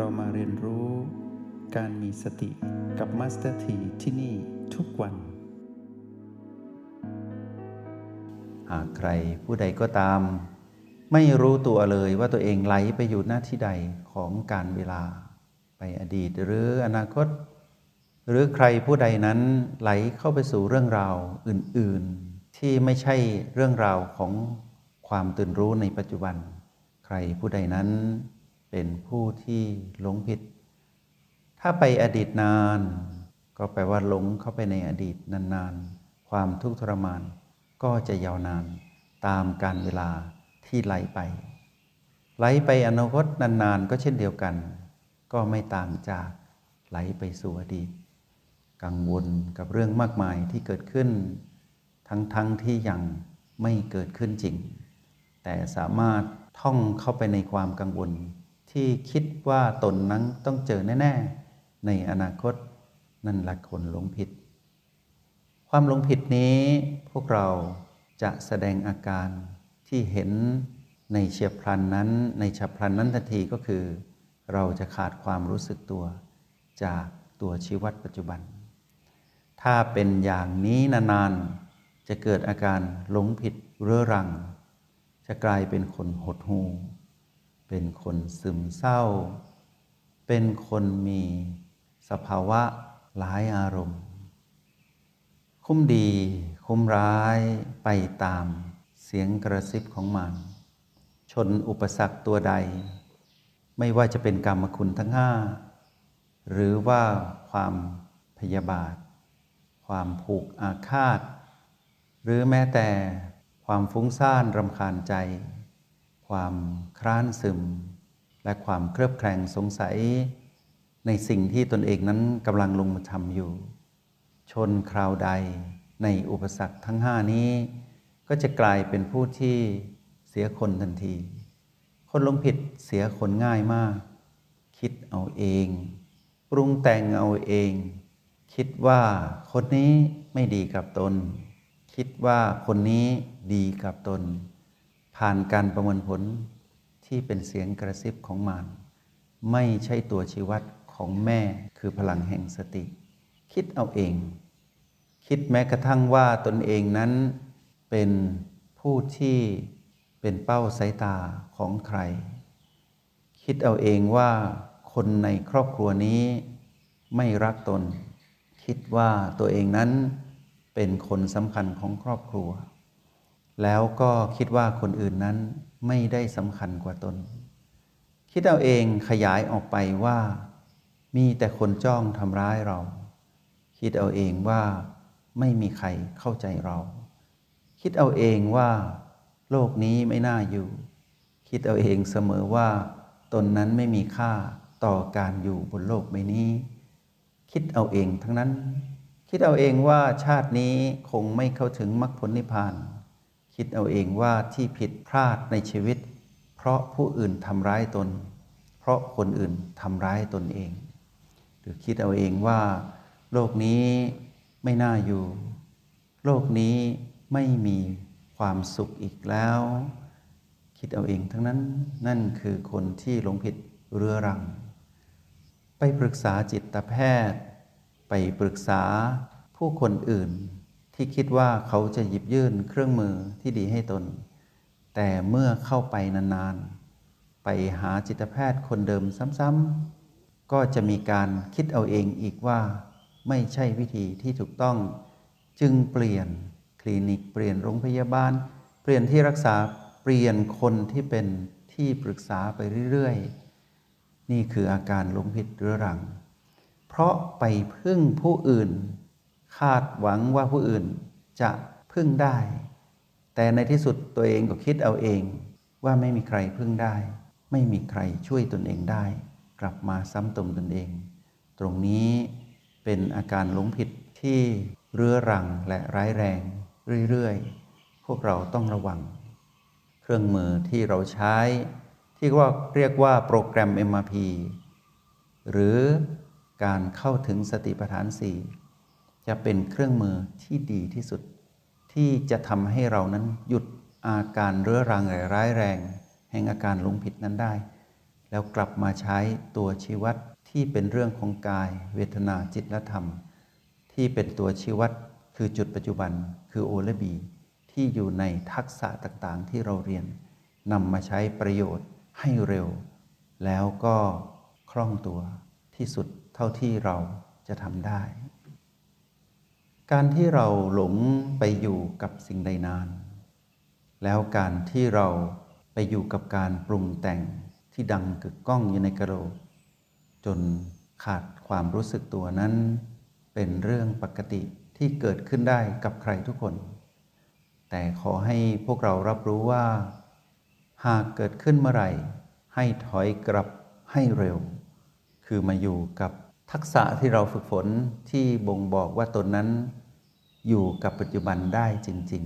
เรามาเรียนรู้การมีสติกับมาสเตอร์ทีที่นี่ทุกวัน หากใครผู้ใดก็ตาม ไม่รู้ตัวเลยว่าตัวเองไหลไปอยู่หน้าที่ใดของการเวลา ไปอดีตหรืออนาคต หรือใครผู้ใดนั้นไหลเข้าไปสู่เรื่องราวอื่น ๆ ที่ไม่ใช่เรื่องราวของความตื่นรู้ในปัจจุบัน ใครผู้ใดนั้น เป็นผู้ที่หลงผิด ถ้าไปอดีตนาน ก็แปลว่าหลงเข้าไปในอดีตนานๆ ความทุกข์ทรมานก็จะยาวนานตามการเวลาที่ไหลไป ไหลไปอนาคตนานๆ ก็เช่นเดียวกัน ก็ไม่ต่างจากไหลไปสู่อดีต กังวลกับเรื่องมากมายที่เกิดขึ้น ทั้งๆทที่ยังไม่เกิดขึ้นจริง แต่สามารถท่องเข้าไปในความกังวล ที่คิดว่าตนนั้นต้องเจอแน่ ๆ ในอนาคตนั่นแหละคนหลงผิด ความหลงผิดนี้พวกเราจะแสดงอาการที่เห็นในเฉียบพลันนั้น ในฉับพลันนั้นทันทีก็คือ เราจะขาดความรู้สึกตัวจากตัวชีวัดปัจจุบัน ถ้าเป็นอย่างนี้นานๆ จะเกิดอาการหลงผิดเรื้อรัง จะกลายเป็นคนหดหู่ เป็นคนซึมเศร้า เป็นคนมีสภาวะหลายอารมณ์ คุ้มดีคุ้มร้ายไปตามเสียงกระซิบของมัน ชนอุปสรรคตัวใด ไม่ว่าจะเป็นกรรมคุณทั้งห้าหรือว่าความพยาบาท ความผูกอาฆาต หรือแม้แต่ความฟุ้งซ่านรำคาญใจ ความคร้านซึม และความเครือบแคลงสงสัย ในสิ่งที่ตนเองนั้นกำลังลงมือทำอยู่ ชนคราวใดในอุปสรรคทั้งห้านี้ ก็จะกลายเป็นผู้ที่เสียคนทันที คนลงผิดเสียคนง่ายมาก คิดเอาเอง ปรุงแต่งเอาเอง คิดว่าคนนี้ไม่ดีกับตน คิดว่าคนนี้ดีกับตน ผ่านการประมวลผลที่เป็นเสียงกระซิบของมารไม่ใช่ตัวชีวัดของแม่คือพลังแห่งสติ คิดเอาเอง คิดแม้กระทั่งว่าตนเองนั้นเป็นผู้ที่เป็นเป้าสายตาของใคร คิดเอาเองว่าคนในครอบครัวนี้ไม่รักตน คิดว่าตัวเองนั้นเป็นคนสำคัญของครอบครัว แล้วก็คิดว่าคนอื่นนั้นไม่ได้สำคัญกว่าตน คิดเอาเองขยายออกไปว่า มีแต่คนจ้องทำร้ายเรา คิดเอาเองว่าไม่มีใครเข้าใจเรา คิดเอาเองว่า โลกนี้ไม่น่าอยู่ คิดเอาเองเสมอว่า ตนนั้นไม่มีค่าต่อการอยู่บนโลกใบนี้ คิดเอาเองทั้งนั้น คิดเอาเองว่าชาตินี้คงไม่เข้าถึงมรรคผลนิพพาน คิดเอาเองว่าที่ผิดพลาดในชีวิต เพราะผู้อื่นทำร้ายตน เพราะคนอื่นทำร้ายตนเอง หรือคิดเอาเองว่า โลกนี้ไม่น่าอยู่ โลกนี้ไม่มีความสุขอีกแล้ว คิดเอาเองทั้งนั้นนั่นคือคนที่หลงผิดเรื้อรัง ไปปรึกษาจิตแพทย์ ไปปรึกษาผู้คนอื่น ที่คิดว่าเขาจะหยิบยื่นเครื่องมือที่ดีให้ตน แต่เมื่อเข้าไปนานๆ ไปหาจิตแพทย์คนเดิมซ้ำๆ ก็จะมีการคิดเอาเองอีกว่า ไม่ใช่วิธีที่ถูกต้อง จึงเปลี่ยนคลินิกเปลี่ยนโรงพยาบาล เปลี่ยนที่รักษาเปลี่ยนคนที่เป็นที่ปรึกษาไปเรื่อยๆ นี่คืออาการหลงผิดเรื้อรัง เพราะไปพึ่งผู้อื่น คาดหวังว่าผู้อื่นจะพึ่งได้ แต่ในที่สุดตัวเองก็คิดเอาเอง ว่าไม่มีใครพึ่งได้ ไม่มีใครช่วยตนเองได้ กลับมาซ้ำตมตนเอง ตรงนี้เป็นอาการหลงผิดที่เรื้อรังและร้ายแรงเรื่อยๆ พวกเราต้องระวัง เครื่องมือที่เราใช้ ที่ว่าเรียกว่าโปรแกรม MRP หรือการเข้าถึงสติปัฏฐานสี่ จะเป็นเครื่องมือที่ดีที่สุด ที่จะทำให้เรานั้นหยุดอาการเรื้อรังร้ายแรง แห่งอาการหลงผิดนั้นได้ แล้วกลับมาใช้ตัวชี้วัดที่เป็นเรื่องของกาย เวทนาจิตและธรรม ที่เป็นตัวชี้วัดคือจุดปัจจุบันคือโอและบีที่อยู่ในทักษะต่างๆ ที่เราเรียนนำมาใช้ประโยชน์ให้เร็ว แล้วก็คล่องตัวที่สุดเท่าที่เราจะทำได้ การที่เราหลงไปอยู่กับสิ่งใดนาน แล้วการที่เราไปอยู่กับการปรุงแต่งที่ดังกึกก้องอยู่ในกระโหลกจนขาดความรู้สึกตัวนั้น เป็นเรื่องปกติที่เกิดขึ้นได้กับใครทุกคน แต่ขอให้พวกเรารับรู้ว่า หากเกิดขึ้นเมื่อไหร่ ให้ถอยกลับให้เร็ว คือมาอยู่กับ ทักษะที่เราฝึกฝนที่บ่งบอกว่าตนนั้นอยู่กับปัจจุบันได้จริง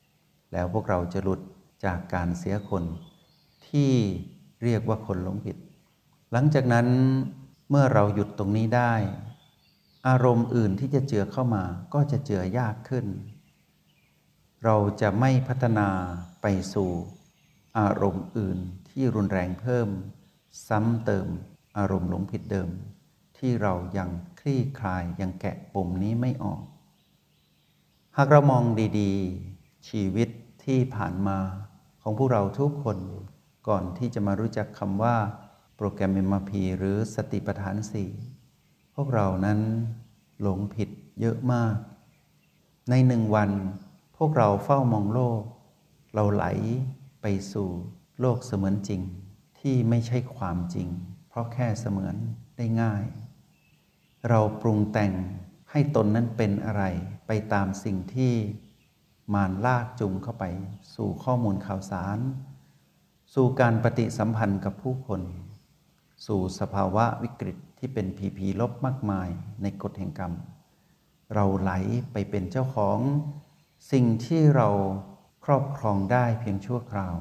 ๆ แล้วพวกเราจะหลุดจากการเสียคนที่เรียกว่าคนหลงผิด หลังจากนั้นเมื่อเราหยุดตรงนี้ได้ อารมณ์อื่นที่จะเจือเข้ามาก็จะเจือยากขึ้น เราจะไม่พัฒนาไปสู่อารมณ์อื่นที่รุนแรงเพิ่ม ซ้ำเติมอารมณ์หลงผิดเดิม ที่เรายังคลี่คลายยังแกะปมนี้ไม่ออก หากเรามองดีๆ ชีวิตที่ผ่านมาของพวกเราทุกคนก่อนที่จะมารู้จักคำว่าโปรแกรม MRP หรือสติปัฏฐานสี่พวกเรานั้นหลงผิดเยอะมาก ในหนึ่งวัน พวกเราเฝ้ามองโลก เราไหลไปสู่โลกเสมือนจริง ที่ไม่ใช่ความจริง เพราะแค่เสมือนได้ง่าย เราปรุงแต่งให้ตนนั้นเป็นอะไรไปตามสิ่งที่มารลากจูงเข้าไป สู่ข้อมูลข่าวสาร สู่การปฏิสัมพันธ์กับผู้คน สู่สภาวะวิกฤตที่เป็นผีผีลบมากมายในกฎแห่งกรรม เราไหลไปเป็นเจ้าของ สิ่งที่เราครอบครองได้เพียงชั่วคราว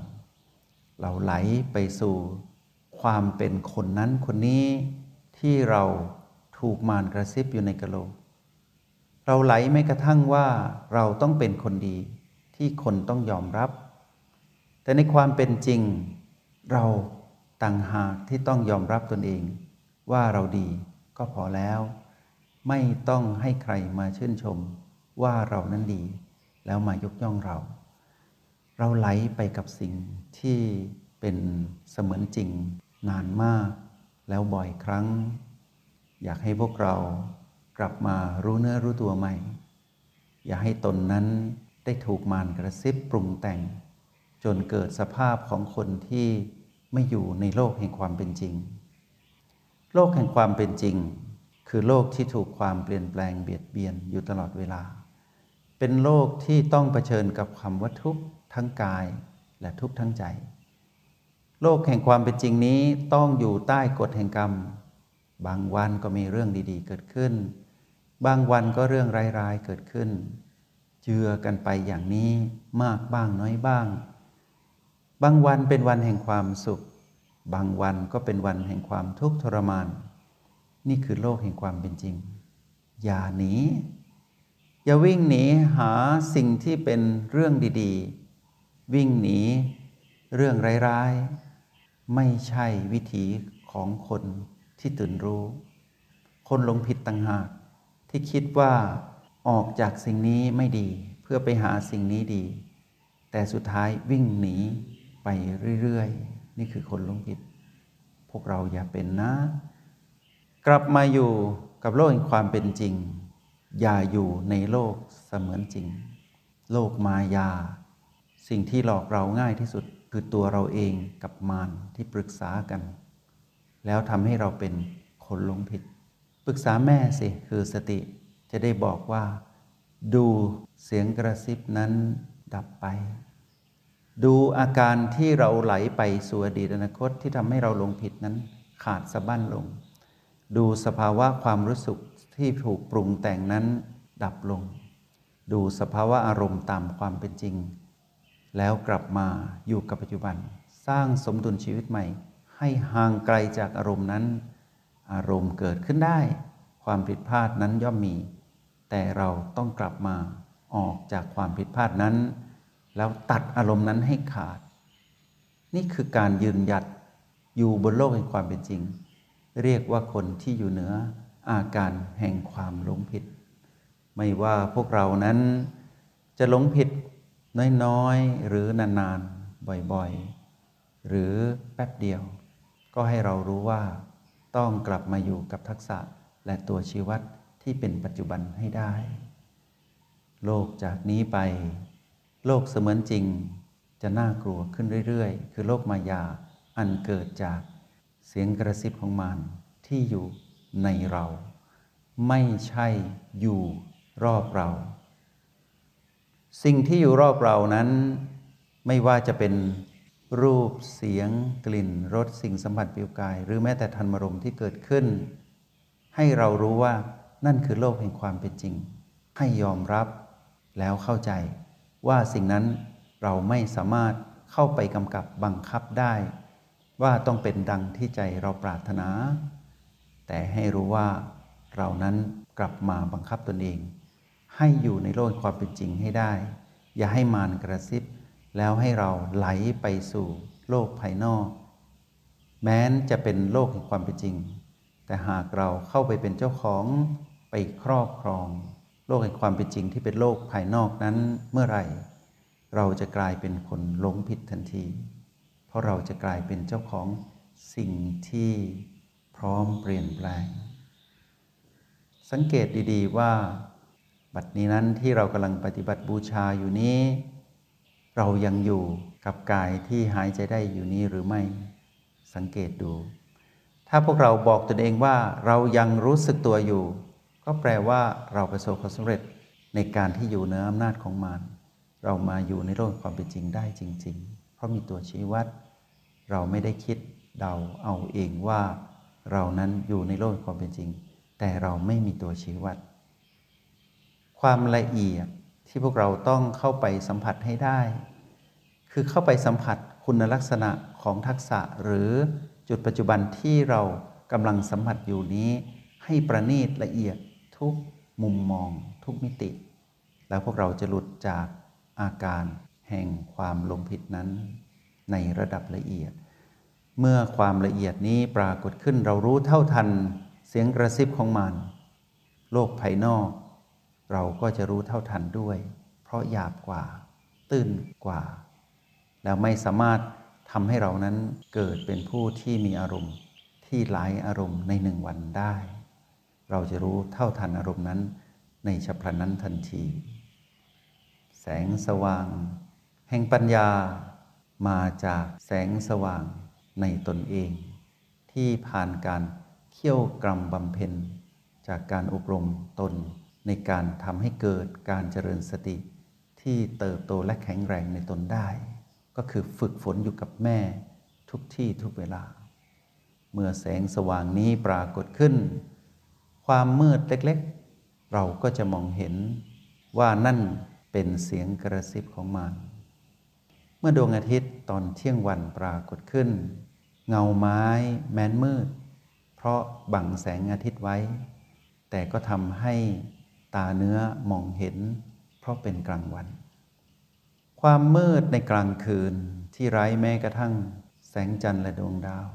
เราไหลไปสู่ความเป็นคนนั้นคนนี้ที่เรา ถูกมารกระซิบอยู่ในกะโหลก เราไหลไม่กระทั่งว่าเราต้องเป็นคนดีที่คนต้องยอมรับ แต่ในความเป็นจริง เราต่างหากที่ต้องยอมรับตนเอง ว่าเราดีก็พอแล้ว ไม่ต้องให้ใครมาชื่นชมว่าเรานั้นดี แล้วมายกย่องเรา เราไหลไปกับสิ่งที่เป็นเสมือนจริงนานมาก แล้วบ่อยครั้ง อยากให้พวกเรากลับมารู้เนื้อรู้ตัวใหม่ อย่าให้ตนนั้นได้ถูกมารกระซิบปรุงแต่ง จนเกิดสภาพของคนที่ไม่อยู่ในโลกแห่งความเป็นจริง โลกแห่งความเป็นจริง คือโลกที่ถูกความเปลี่ยนแปลงเบียดเบียนอยู่ตลอดเวลา เป็นโลกที่ต้องเผชิญกับความว่าทุกข์ทั้งกายและทุกข์ทั้งใจ โลกแห่งความเป็นจริงนี้ต้องอยู่ใต้กฎแห่งกรรม บางวันก็มีเรื่องดีๆ เกิดขึ้น บางวันก็เรื่องร้ายๆเกิดขึ้น เจือกันไปอย่างนี้มากบ้างน้อยบ้าง บางวันเป็นวันแห่งความสุข บางวันก็เป็นวันแห่งความทุกข์ทรมาน นี่คือโลกแห่งความเป็นจริง อย่าหนี อย่าวิ่งหนีหาสิ่งที่เป็นเรื่องดีๆ วิ่งหนีเรื่องร้ายๆ ไม่ใช่วิถีของคน ที่ตื่นรู้ คนหลงผิดต่างหากที่คิดว่าออกจากสิ่งนี้ไม่ดี เพื่อไปหาสิ่งนี้ดี แต่สุดท้ายวิ่งหนีไปเรื่อยๆ นี่คือคนหลงผิด พวกเราอย่าเป็นนะ กลับมาอยู่กับโลกแห่งความเป็นจริง อย่าอยู่ในโลกเสมือนจริง โลกมายา สิ่งที่หลอกเราง่ายที่สุดคือตัวเราเองกับมารที่ปรึกษากัน แล้วทำให้เราเป็นคนหลงผิด ปรึกษาแม่สิคือสติจะได้บอกว่า ดูเสียงกระซิบนั้นดับไป ดูอาการที่เราไหลไปสู่อดีตอนาคตที่ทำให้เราหลงผิดนั้นขาดสะบั้นลง ดูสภาวะความรู้สึกที่ถูกปรุงแต่งนั้นดับลง ดูสภาวะอารมณ์ตามความเป็นจริง แล้วกลับมาอยู่กับปัจจุบัน สร้างสมดุลชีวิตใหม่ ให้ห่างไกลจากอารมณ์นั้น อารมณ์เกิดขึ้นได้ ความผิดพลาดนั้นย่อมมี แต่เราต้องกลับมาออกจากความผิดพลาดนั้น แล้วตัดอารมณ์นั้นให้ขาด นี่คือการยืนหยัดอยู่บนโลกแห่งความเป็นจริง เรียกว่าคนที่อยู่เหนืออาการแห่งความหลงผิด ไม่ว่าพวกเรานั้นจะหลงผิดน้อยๆ หรือนานๆ บ่อยๆ หรือแป๊บเดียว ก็ให้เรารู้ว่าต้องกลับมาอยู่กับทักษะและตัวชีวัตที่เป็นปัจจุบันให้ได้ โลกจากนี้ไป โลกเสมือนจริงจะน่ากลัวขึ้นเรื่อยๆ คือโลกมายาอันเกิดจากเสียงกระซิบของมารที่อยู่ในเรา ไม่ใช่อยู่รอบเรา สิ่งที่อยู่รอบเรานั้น ไม่ว่าจะเป็น รูปเสียงกลิ่นรสสิ่งสัมผัสปิวกาย หรือแม้แต่ธรรมรมที่เกิดขึ้น ให้เรารู้ว่านั่นคือโลกแห่งความเป็นจริง ให้ยอมรับแล้วเข้าใจ ว่าสิ่งนั้นเราไม่สามารถเข้าไปกำกับบังคับได้ ว่าต้องเป็นดังที่ใจเราปรารถนา แต่ให้รู้ว่าเรานั้นกลับมาบังคับตนเอง ให้อยู่ในโลกความเป็นจริงให้ได้ อย่าให้มารกระซิบ แล้วให้เราไหลไปสู่โลกภายนอก แม้นจะเป็นโลกแห่งความเป็นจริง แต่หากเราเข้าไปเป็นเจ้าของไปครอบครอง โลกแห่งความเป็นจริงที่เป็นโลกภายนอกนั้นเมื่อไหร่ เราจะกลายเป็นคนหลงผิดทันที เพราะเราจะกลายเป็นเจ้าของสิ่งที่พร้อมเปลี่ยนแปลง สังเกตดีๆว่า บัดนี้นั้นที่เรากำลังปฏิบัติบูชาอยู่นี้ เรายังอยู่กับกายที่หายใจได้อยู่นี้หรือไม่สังเกตดู ถ้าพวกเราบอกตนเองว่าเรายังรู้สึกตัวอยู่ ก็แปลว่าเราประสบความสำเร็จในการที่อยู่เหนืออำนาจของมารเรามาอยู่ในโลกความเป็นจริงได้จริง ๆ เพราะมีตัวชี้วัด เราไม่ได้คิดเดาเอาเองว่า เรานั้นอยู่ในโลกความเป็นจริง แต่เราไม่มีตัวชี้วัด ความละเอียด ที่พวกเราต้องเข้าไปสัมผัสให้ได้ คือเข้าไปสัมผัสคุณลักษณะของทักษะหรือจุดปัจจุบันที่เรากำลังสัมผัสอยู่นี้ ให้ประณีตละเอียดทุกมุมมอง ทุกมิติ แล้วพวกเราจะหลุดจากอาการแห่งความลงผิดนั้น ในระดับละเอียด เมื่อความละเอียดนี้ปรากฏขึ้นเรารู้เท่าทันเสียงกระซิบของมัน โลกภายนอก เราก็จะรู้เท่าทันด้วย เพราะหยาบกว่า ตื้นกว่า แล้วไม่สามารถทำให้เรานั้นเกิดเป็นผู้ที่มีอารมณ์ที่หลายอารมณ์ในหนึ่งวันได้ เราจะรู้เท่าทันอารมณ์นั้น ในฉับพลันนั้นทันที แสงสว่าง แห่งปัญญามาจากแสงสว่างในตนเอง ที่ผ่านการเขี่ยวกรรมบำเพ็ญ จากการอบรมตน ในการทำให้เกิดการเจริญสติ ที่เติบโตและแข็งแรงในตนได้ ก็คือฝึกฝนอยู่กับแม่ทุกที่ทุกเวลา เมื่อแสงสว่างนี้ปรากฏขึ้น ความมืดเล็กๆ เราก็จะมองเห็นว่านั่นเป็นเสียงกระซิบของมัน เมื่อดวงอาทิตย์ตอนเที่ยงวันปรากฏขึ้น เงาไม้แม้นมืด เพราะบังแสงอาทิตย์ไว้ แต่ก็ทำให้ ตาเนื้อมองเห็น เพราะเป็นกลางวัน ความมืดในกลางคืนที่ไร้แม้กระทั่ง แสงจันทร์และดวงดาว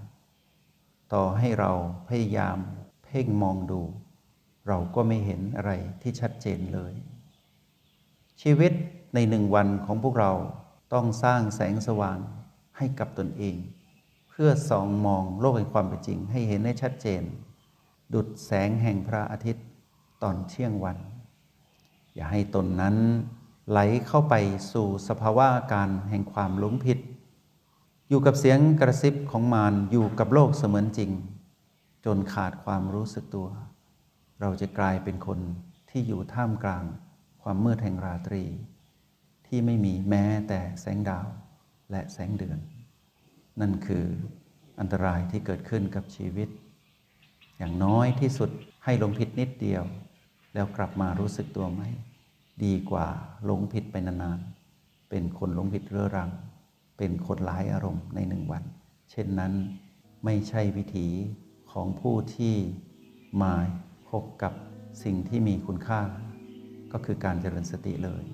ต่อให้เราพยายามเพ่งมองดู เราก็ไม่เห็นอะไรที่ชัดเจนเลย ชีวิตในหนึ่งวันของพวกเราต้องสร้างแสงสว่างให้กับตนเอง เพื่อส่องมองโลกแห่งความเป็นจริงให้เห็นได้ชัดเจน ดุดแสงแห่งพระอาทิตย์ อนเที่ยงวัน อย่าให้ตนนั้นไหลเข้าไปสู่สภาวะอาการแห่งความหลงผิด อยู่กับเสียงกระซิบของมารอยู่กับโลกเสมือนจริง จนขาดความรู้สึกตัว เราจะกลายเป็นคนที่อยู่ท่ามกลางความมืดแห่งราตรี ที่ไม่มีแม้แต่แสงดาวและแสงเดือน นั่นคืออันตรายที่เกิดขึ้นกับชีวิต อย่างน้อยที่สุดให้ลงผิดนิดเดียว แล้วกลับมารู้สึกตัวไหม ดีกว่าหลงผิดไปนานๆ เป็นคนหลงผิดเรื้อรัง เป็นคนหลายอารมณ์ในหนึ่งวัน เช่นนั้นไม่ใช่วิถีของผู้ที่มาพบกับสิ่งที่มีคุณค่า ก็คือการเจริญสติเลย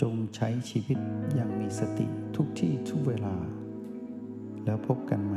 จงใช้ชีวิตอย่างมีสติทุกที่ทุกเวลา แล้วพบกันใหม่